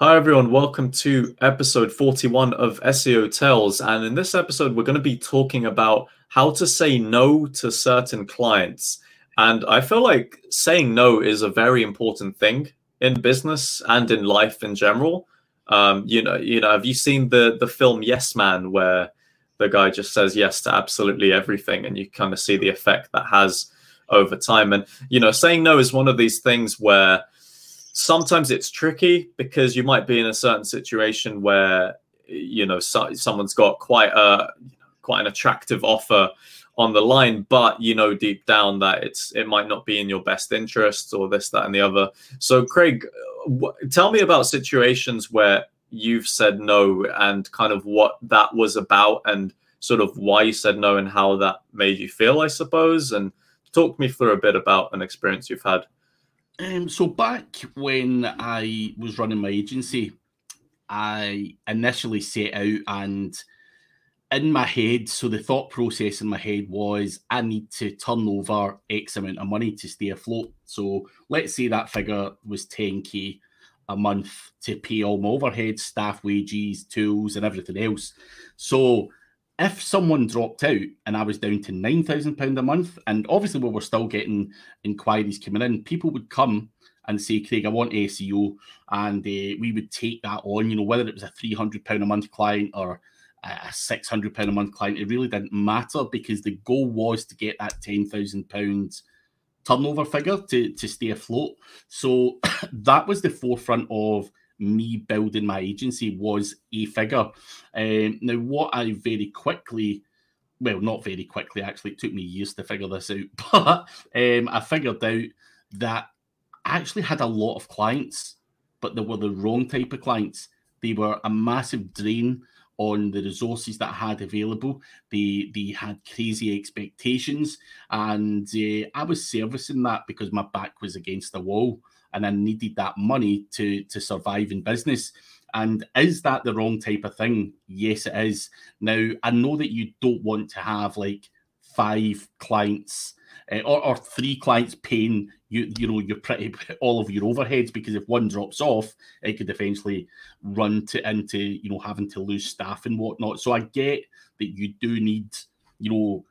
Hi, everyone. Welcome to episode 41 of SEO Tales. And in this episode, we're going to be talking about how to say no to certain clients. And I feel like saying no is a very important thing in business and in life in general. Um, you know, you know, have you seen the the film Yes Man, where the guy just says yes to absolutely everything, and you kind of see the effect that has over time. And you know, saying no is one of these things where sometimes it's tricky because you might be in a certain situation where you know so, someone's got quite a quite an attractive offer on the line but you know deep down that it's it might not be in your best interests or this that and the other. So craig w- tell me about situations where you've said no and kind of what that was about and sort of why you said no and how that made you feel i suppose. And talk me through a bit about an experience you've had um, so back when I was running my agency, I initially set out and in my head, so the thought process in my head was I need to turn over X amount of money to stay afloat. So let's say that figure was 10k a month to pay all my overheads, staff wages, tools, and everything else. So if someone dropped out and I was down to nine thousand pound a month, and obviously we were still getting inquiries coming in, people would come and say, "Craig, I want SEO," and uh, we would take that on. You know, whether it was a three hundred pound a month client or a six hundred pound a month client, it really didn't matter because the goal was to get that ten thousand pounds turnover figure to to stay afloat. So that was the forefront of me building my agency was a figure. Um, now, what I very quickly, well, not very quickly, actually, it took me years to figure this out, but um, I figured out that I actually had a lot of clients, but they were the wrong type of clients. They were a massive drain on the resources that I had available. They they had crazy expectations, and uh, I was servicing that because my back was against the wall and I needed that money to to survive in business. And is that the wrong type of thing? Yes, it is. Now I know that you don't want to have like five clients uh, or, or three clients paying you you know you're pretty all of your overheads because if one drops off it could eventually run to into you know having to lose staff and whatnot so i get that you do need you know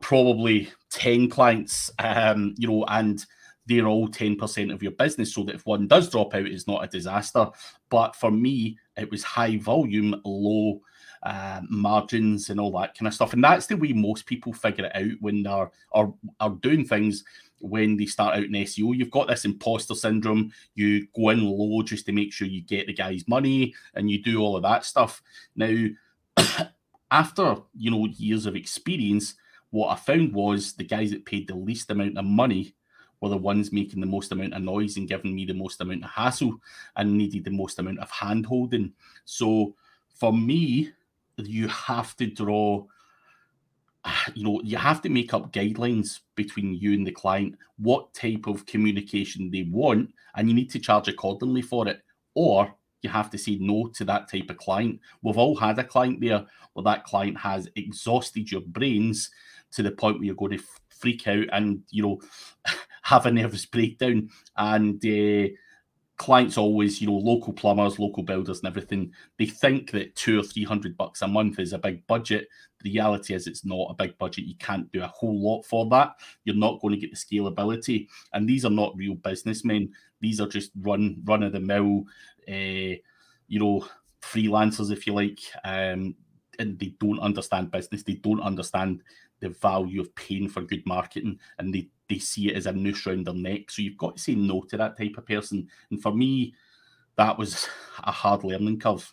probably 10 clients um you know and they're all 10% of your business so that if one does drop out, it's not a disaster. But for me, it was high volume, low uh, margins and all that kind of stuff. And that's the way most people figure it out when they're are, are doing things when they start out in SEO. You've got this imposter syndrome. You go in low just to make sure you get the guy's money and you do all of that stuff. Now, after you know years of experience, what I found was the guys that paid the least amount of money were the ones making the most amount of noise and giving me the most amount of hassle and needed the most amount of hand holding. So for me, you have to draw, you know, you have to make up guidelines between you and the client, what type of communication they want, and you need to charge accordingly for it. Or you have to say no to that type of client. We've all had a client there where that client has exhausted your brains to the point where you're going to freak out and you know have a nervous breakdown. And uh, clients always, you know, local plumbers, local builders, and everything, they think that two or three hundred bucks a month is a big budget. The reality is, it's not a big budget. You can't do a whole lot for that. You're not going to get the scalability. And these are not real businessmen. These are just run run of the mill, uh, you know, freelancers, if you like. Um, and they don't understand business. They don't understand the value of paying for good marketing, and they they see it as a noose around their neck. So you've got to say no to that type of person. And for me, that was a hard learning curve.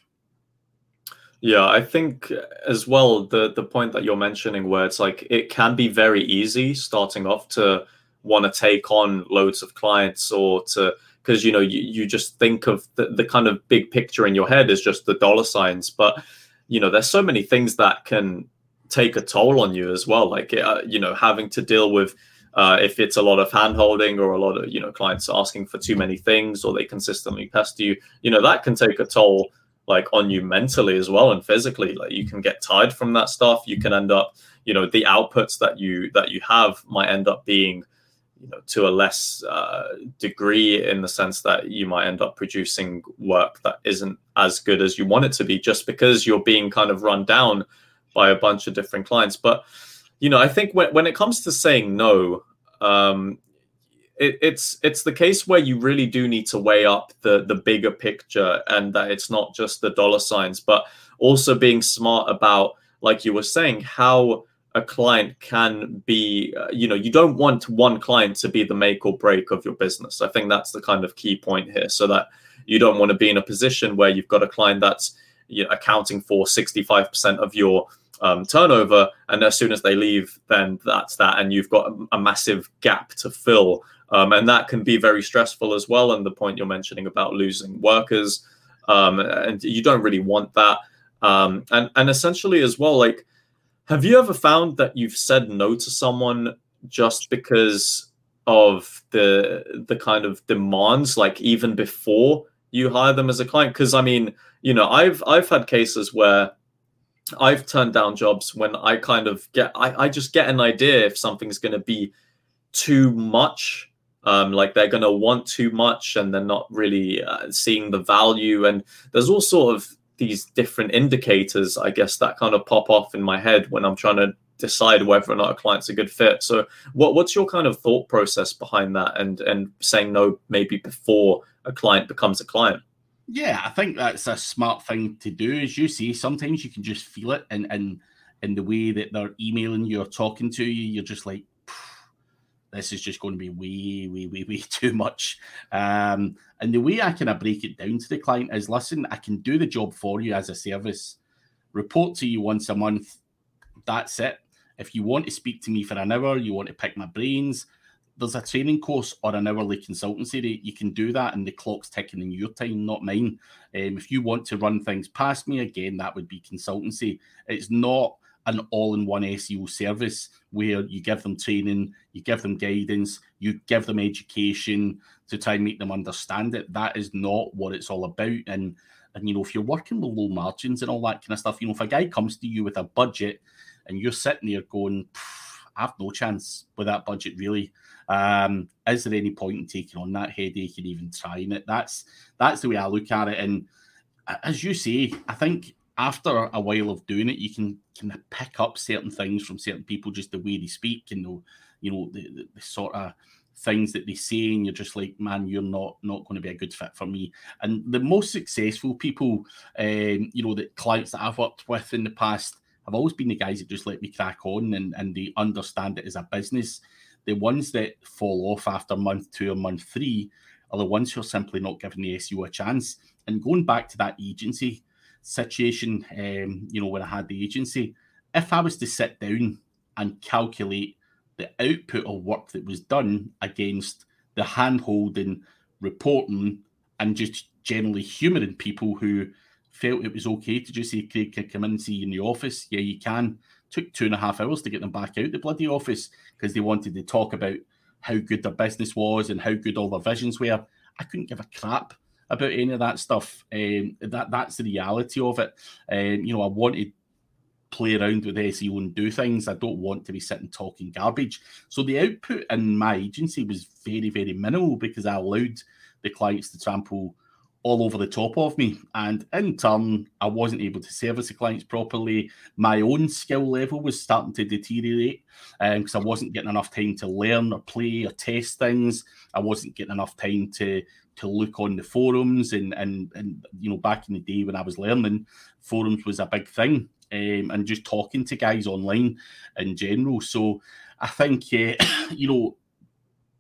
Yeah, I think as well the the point that you're mentioning where it's like it can be very easy starting off to want to take on loads of clients or to because you know you, you just think of the, the kind of big picture in your head is just the dollar signs but you know there's so many things that can take a toll on you as well like uh, you know having to deal with uh, if it's a lot of hand holding or a lot of you know clients asking for too many things or they consistently pester you you know that can take a toll like on you mentally as well and physically like you can get tired from that stuff you can end up you know the outputs that you that you have might end up being you know, to a less uh, degree in the sense that you might end up producing work that isn't as good as you want it to be just because you're being kind of run down by a bunch of different clients. But, you know, I think when, when it comes to saying no, um, it, it's it's the case where you really do need to weigh up the the bigger picture and that it's not just the dollar signs, but also being smart about, like you were saying, how a client can be uh, you know you don't want one client to be the make or break of your business. I think that's the kind of key point here so that you don't want to be in a position where you've got a client that's you know, accounting for 65% of your um, turnover and as soon as they leave then that's that and you've got a, a massive gap to fill um, and that can be very stressful as well and the point you're mentioning about losing workers um, and you don't really want that um, and and essentially as well like have you ever found that you've said no to someone just because of the the kind of demands, like even before you hire them as a client? Because I mean, you know, I've I've had cases where I've turned down jobs when I kind of get I, I just get an idea if something's to be too much um, like they're going to want too much and they're not really uh, seeing the value and there's all sort of these different indicators, I guess, that kind of pop off in my head when I'm trying to decide whether or not a client's a good fit. So, what what's your kind of thought process behind that, and and saying no maybe before a client becomes a client? Yeah, I think that's a smart thing to do. As you see, sometimes you can just feel it, and and in the way that they're emailing you or talking to you, you're just like, this is just going to be way, way, way, way too much. Um, and the way I kind of break it down to the client is listen, I can do the job for you as a service, report to you once a month. That's it. If you want to speak to me for an hour, you want to pick my brains, there's a training course or an hourly consultancy that you can do that, and the clock's ticking in your time, not mine. Um, if you want to run things past me, again, that would be consultancy. It's not an all-in-one SEO service where you give them training, you give them guidance, you give them education to try and make them understand it. That is not what it's all about. And and you know, if you're working with low margins and all that kind of stuff, you know, if a guy comes to you with a budget and you're sitting there going, I have no chance with that budget, really. Um, is there any point in taking on that headache and even trying it? That's that's the way I look at it. And as you say, I think after a while of doing it, you can of pick up certain things from certain people, just the way they speak and the, you know, the, the, the sort of things that they say, and you're just like, man, you're not not going to be a good fit for me. And the most successful people, um, you know, the clients that I've worked with in the past have always been the guys that just let me crack on and and they understand it as a business. The ones that fall off after month two or month three are the ones who are simply not giving the SEO a chance. And going back to that agency situation, um, you know, when I had the agency, if I was to sit down and calculate the output of work that was done against the hand holding, reporting, and just generally humouring people who felt it was okay to just say, Craig, can come in and see you in the office? Yeah, you can. Took two and a half hours to get them back out the bloody office because they wanted to talk about how good their business was and how good all their visions were. I couldn't give a crap about any of that stuff. Um, that that's the reality of it. Um, you know, I want to play around with SEO and do things. I don't want to be sitting talking garbage. So the output in my agency was very, very minimal because I allowed the clients to trample all over the top of me. And in turn, I wasn't able to service the clients properly. My own skill level was starting to deteriorate because um, I wasn't getting enough time to learn or play or test things. I wasn't getting enough time to to look on the forums and and and you know back in the day when I was learning, forums was a big thing, um, and just talking to guys online in general. So I think uh, you know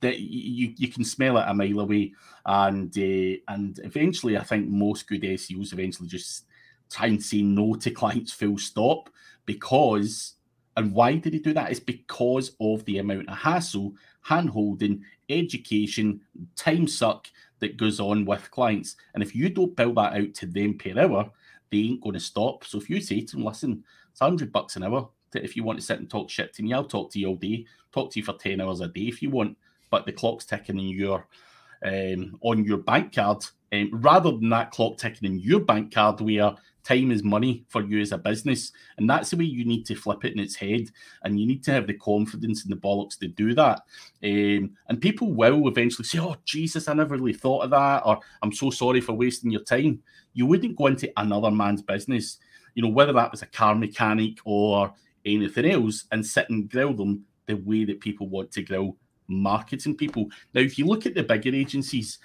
that you you can smell it a mile away, and uh, and eventually I think most good SEOs eventually just try and say no to clients full stop because. And why did he do that? It's because of the amount of hassle, hand holding, education, time suck that goes on with clients. And if you don't bill that out to them per hour, they ain't going to stop. So if you say to them, listen, it's 100 bucks an hour if you want to sit and talk shit to me, I'll talk to you all day, talk to you for 10 hours a day if you want, but the clock's ticking in your um, on your bank card um, rather than that clock ticking in your bank card where time is money for you as a business. And that's the way you need to flip it in its head. And you need to have the confidence and the bollocks to do that. Um, and people will eventually say, Oh, Jesus, I never really thought of that. Or I'm so sorry for wasting your time. You wouldn't go into another man's business, you know, whether that was a car mechanic or anything else, and sit and grill them the way that people want to grill marketing people. Now, if you look at the bigger agencies,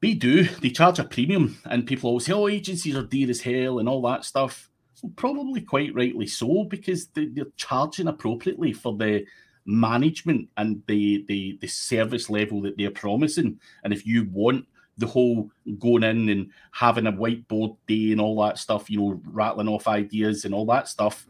they do. They charge a premium, and people always say, "Oh, agencies are dear as hell" and all that stuff. Well, probably quite rightly so, because they, are charging appropriately for the management and the, the the service level that they're promising. And if you want the whole going in and having a whiteboard day and all that stuff, you know, rattling off ideas and all that stuff,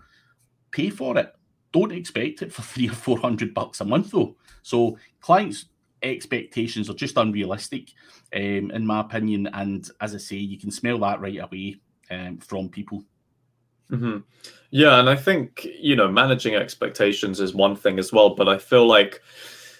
pay for it. Don't expect it for three or four hundred bucks a month though. So clients expectations are just unrealistic, um, in my opinion. And as I say, you can smell that right away um, from people. Mm-hmm. Yeah, and I think you know managing expectations is one thing as well, but I feel like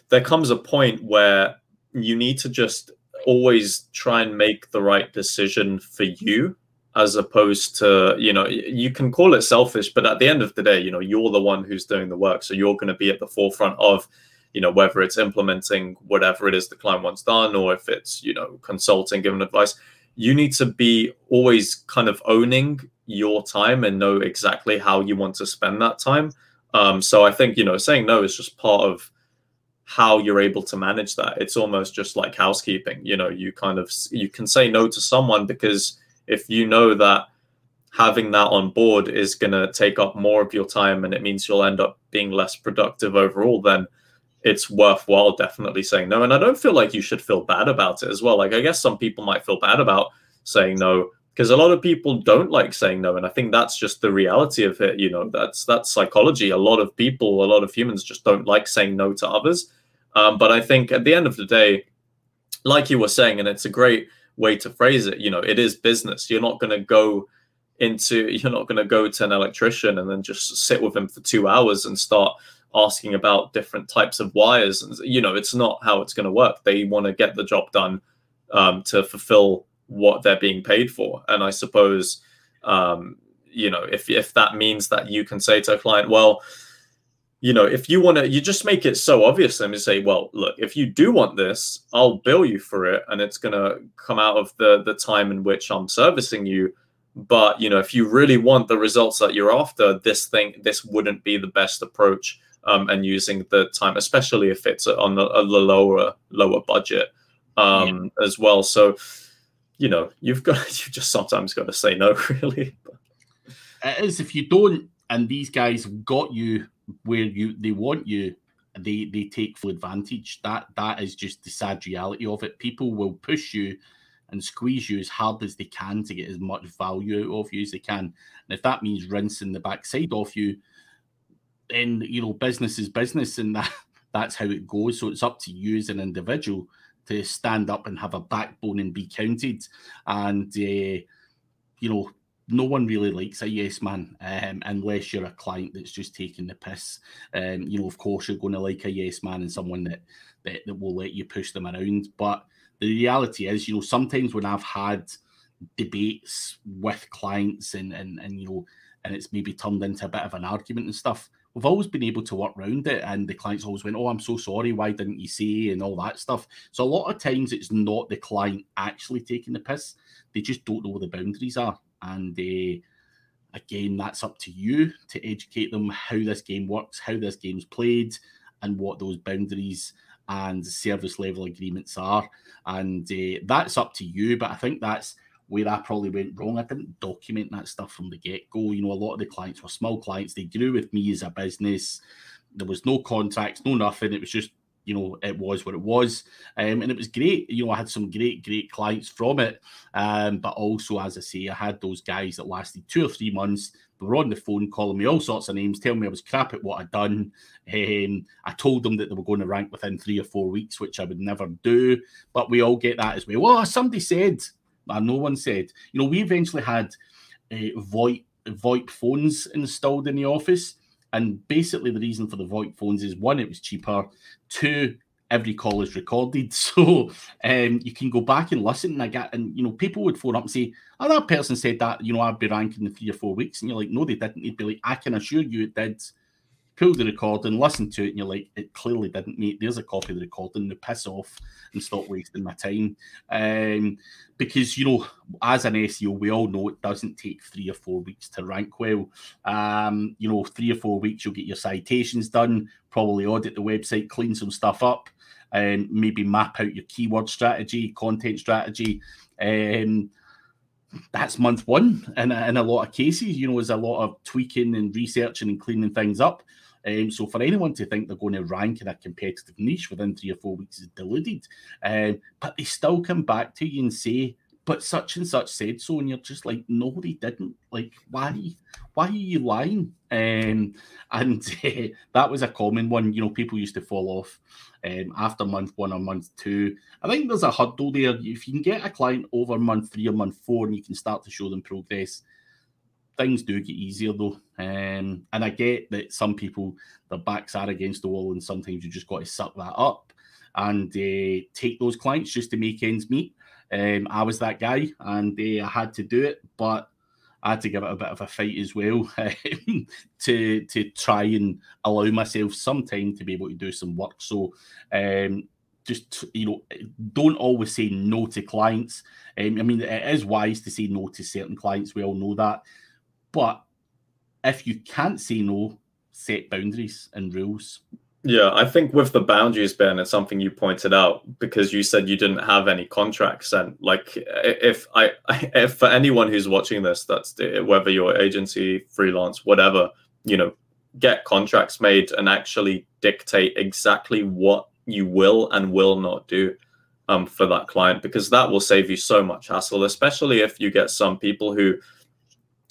there comes a point where you need to just always try and make the right decision for you as opposed to you know you can call it selfish but at the end of the day you know you're the one who's doing the work. So you're going to be at the forefront of you know whether it's implementing whatever it is the client wants done or if it's you know consulting giving advice. You need to be always kind of owning your time and know exactly how you want to spend that time. Um, so i think you know saying no is just part of how you're able to manage that. It's almost just like housekeeping. You know you kind of you can say no to someone because if you know that having that on board is going to take up more of your time and it means you'll end up being less productive overall then it's worthwhile definitely saying no. And I don't feel like you should feel bad about it as well. Like I guess some people might feel bad about saying no because a lot of people don't like saying no and i think that's just the reality of it you know that's that's psychology a lot of people a lot of humans just don't like saying no to others um, but i think at the end of the day like you were saying and it's a great way to phrase it you know it is business. You're not going to go into you're not going to go to an electrician and then just sit with him for two hours and start asking about different types of wires. And you know it's not how it's going to work. They want to get the job done um, to fulfill what they're being paid for. And i suppose um, you know if, if that means that you can say to a client well you know if you want to you just make it so obvious and say well look if you do want this i'll bill you for it and it's going to come out of the the time in which i'm servicing you but you know if you really want the results that you're after this thing this wouldn't be the best approach um, and using the time, especially if it's on a, a lower lower budget um, yeah. as well. So you know you've got you just sometimes got to say no, really. It is if you don't, and these guys got you where you they want you, they they take full advantage. That that is just the sad reality of it. People will push you and squeeze you as hard as they can to get as much value out of you as they can. And if that means rinsing the backside off you, then you know business is business, and that that's how it goes. So it's up to you as an individual to stand up and have a backbone and be counted. And uh, you know, no one really likes a yes man um, unless you're a client that's just taking the piss. Um, you know, of course, you're going to like a yes man and someone that, that that will let you push them around. But the reality is, you know, sometimes when I've had debates with clients and and and you know, and it's maybe turned into a bit of an argument and stuff we've always been able to work around it. And the clients always went, Oh, I'm so sorry. Why didn't you say? And all that stuff. So a lot of times it's not the client actually taking the piss, they just don't know where the boundaries are. And uh, again, that's up to you to educate them how this game works, how this game's played, and what those boundaries and service level agreements are. And uh, that's up to you. But I think that's where I probably went wrong. I didn't document that stuff from the get go. You know, a lot of the clients were small clients. They grew with me as a business. There was no contracts, no nothing. It was just, you know, it was what it was. Um, and it was great. You know, I had some great, great clients from it. Um, but also, as I say, I had those guys that lasted two or three months. They were on the phone calling me all sorts of names, telling me I was crap at what I'd done. Um, I told them that they were going to rank within three or four weeks, which I would never do. But we all get that as well. Well, somebody said no one said. You know, we eventually had uh, VoIP VoIP phones installed in the office, and basically the reason for the VoIP phones is one, it was cheaper. Two, every call is recorded, so um, you can go back and listen. And I get, and you know, people would phone up and say, "Oh, that person said that." You know, I'd be ranking in three or four weeks, and you're like, "No, they didn't." They'd be like, "I can assure you it did." Pull the recording, listen to it, and you're like, it clearly didn't, mate. There's a copy of the recording. Now piss off and stop wasting my time. Um, because, you know, as an SEO, we all know it doesn't take three or four weeks to rank well. Um, you know, three or four weeks, you'll get your citations done, probably audit the website, clean some stuff up, and maybe map out your keyword strategy, content strategy. Um, that's month one in a, in a lot of cases you know there's a lot of tweaking and researching and cleaning things up um, so for anyone to think they're going to rank in a competitive niche within three or four weeks is deluded. Um, but they still come back to you and say, but such and such said so, and you're just like, no, they didn't. Like, why? Why are you lying? Um, and uh, that was a common one. You know, people used to fall off um, after month one or month two. I think there's a hurdle there. If you can get a client over month three or month four, and you can start to show them progress, things do get easier though. Um, and I get that some people, their backs are against the wall, and sometimes you just got to suck that up and uh, take those clients just to make ends meet. Um, I was that guy and uh, I had to do it, but I had to give it a bit of a fight as well to to try and allow myself some time to be able to do some work. So um, just you know don't always say no to clients um, i mean it is wise to say no to certain clients we all know that but if you can't say no, set boundaries and rules. Yeah, I think with the boundaries, Ben, it's something you pointed out because you said you didn't have any contracts, and like if I, if for anyone who's watching this, that's whether you're agency, freelance, whatever, you know, get contracts made and actually dictate exactly what you will and will not do um, for that client because that will save you so much hassle, especially if you get some people who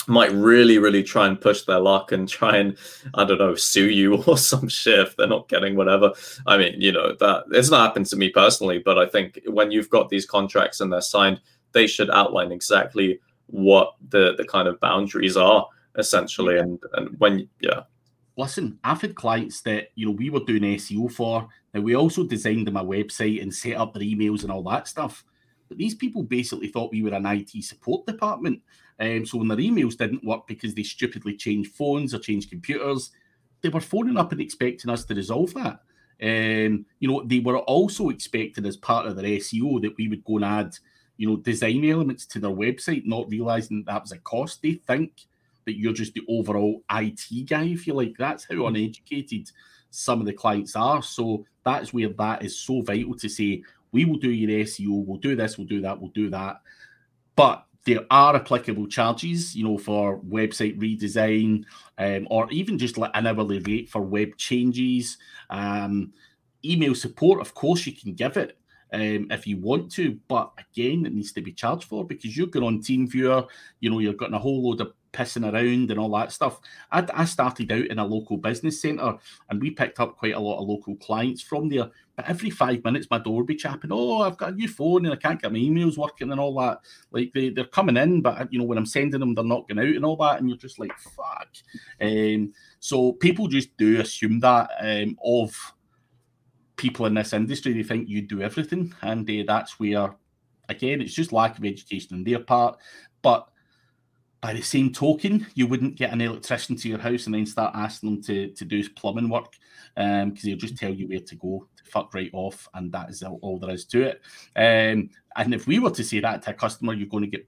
might really, really try and push their luck and try and, I don't know, sue you or some shit if they're not getting whatever. I mean, you know, that it's not happened to me personally, but I think when you've got these contracts and they're signed, they should outline exactly what the the kind of boundaries are essentially. Yeah. And and when yeah. Listen, I've had clients that you know we were doing SEO for, and we also designed them a website and set up their emails and all that stuff. But these people basically thought we were an IT support department. Um, so when their emails didn't work because they stupidly changed phones or changed computers, they were phoning up and expecting us to resolve that. Um, you know, they were also expecting as part of their SEO that we would go and add, you know, design elements to their website, not realizing that, that was a cost. They think that you're just the overall IT guy, if you like. That's how uneducated some of the clients are. So that's where that is so vital to say, we will do your SEO, we'll do this, we'll do that, we'll do that. But there are applicable charges, you know, for website redesign, um, or even just like an hourly rate for web changes. Um, email support, of course, you can give it um, if you want to, but again, it needs to be charged for because you're going on TeamViewer, you know, you're getting a whole load of pissing around and all that stuff. I, I started out in a local business centre and we picked up quite a lot of local clients from there. Every five minutes, my door would be chapping. Oh, I've got a new phone and I can't get my emails working and all that. Like they, they're coming in, but you know, when I'm sending them, they're not going out and all that. And you're just like, fuck. Um, so people just do assume that um, of people in this industry. They think you do everything. And uh, that's where, again, it's just lack of education on their part. But by the same token, you wouldn't get an electrician to your house and then start asking them to, to do plumbing work because um, he'll just tell you where to go to fuck right off, and that is all there is to it. Um, and if we were to say that to a customer, you're going to get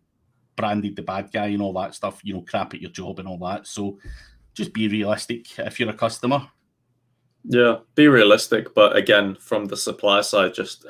branded the bad guy and all that stuff, you know, crap at your job and all that. So just be realistic if you're a customer. Yeah, be realistic, but again, from the supply side, just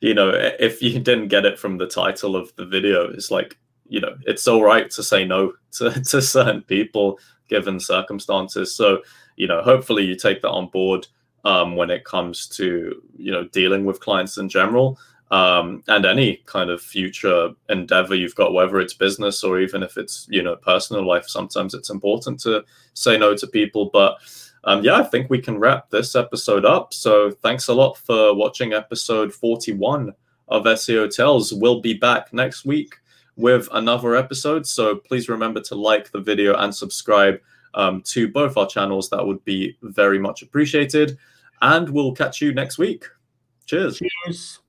you know, if you didn't get it from the title of the video, it's like you know it's all right to say no to, to certain people given circumstances. So you know hopefully you take that on board um, when it comes to you know dealing with clients in general um, and any kind of future endeavor you've got whether it's business or even if it's you know personal life sometimes it's important to say no to people. But um, yeah i think we can wrap this episode up. So thanks a lot for watching episode 41 of SEO Tales we'll be back next week with another episode. So please remember to like the video and subscribe um, to both our channels. That would be very much appreciated. And we'll catch you next week. Cheers. Cheers.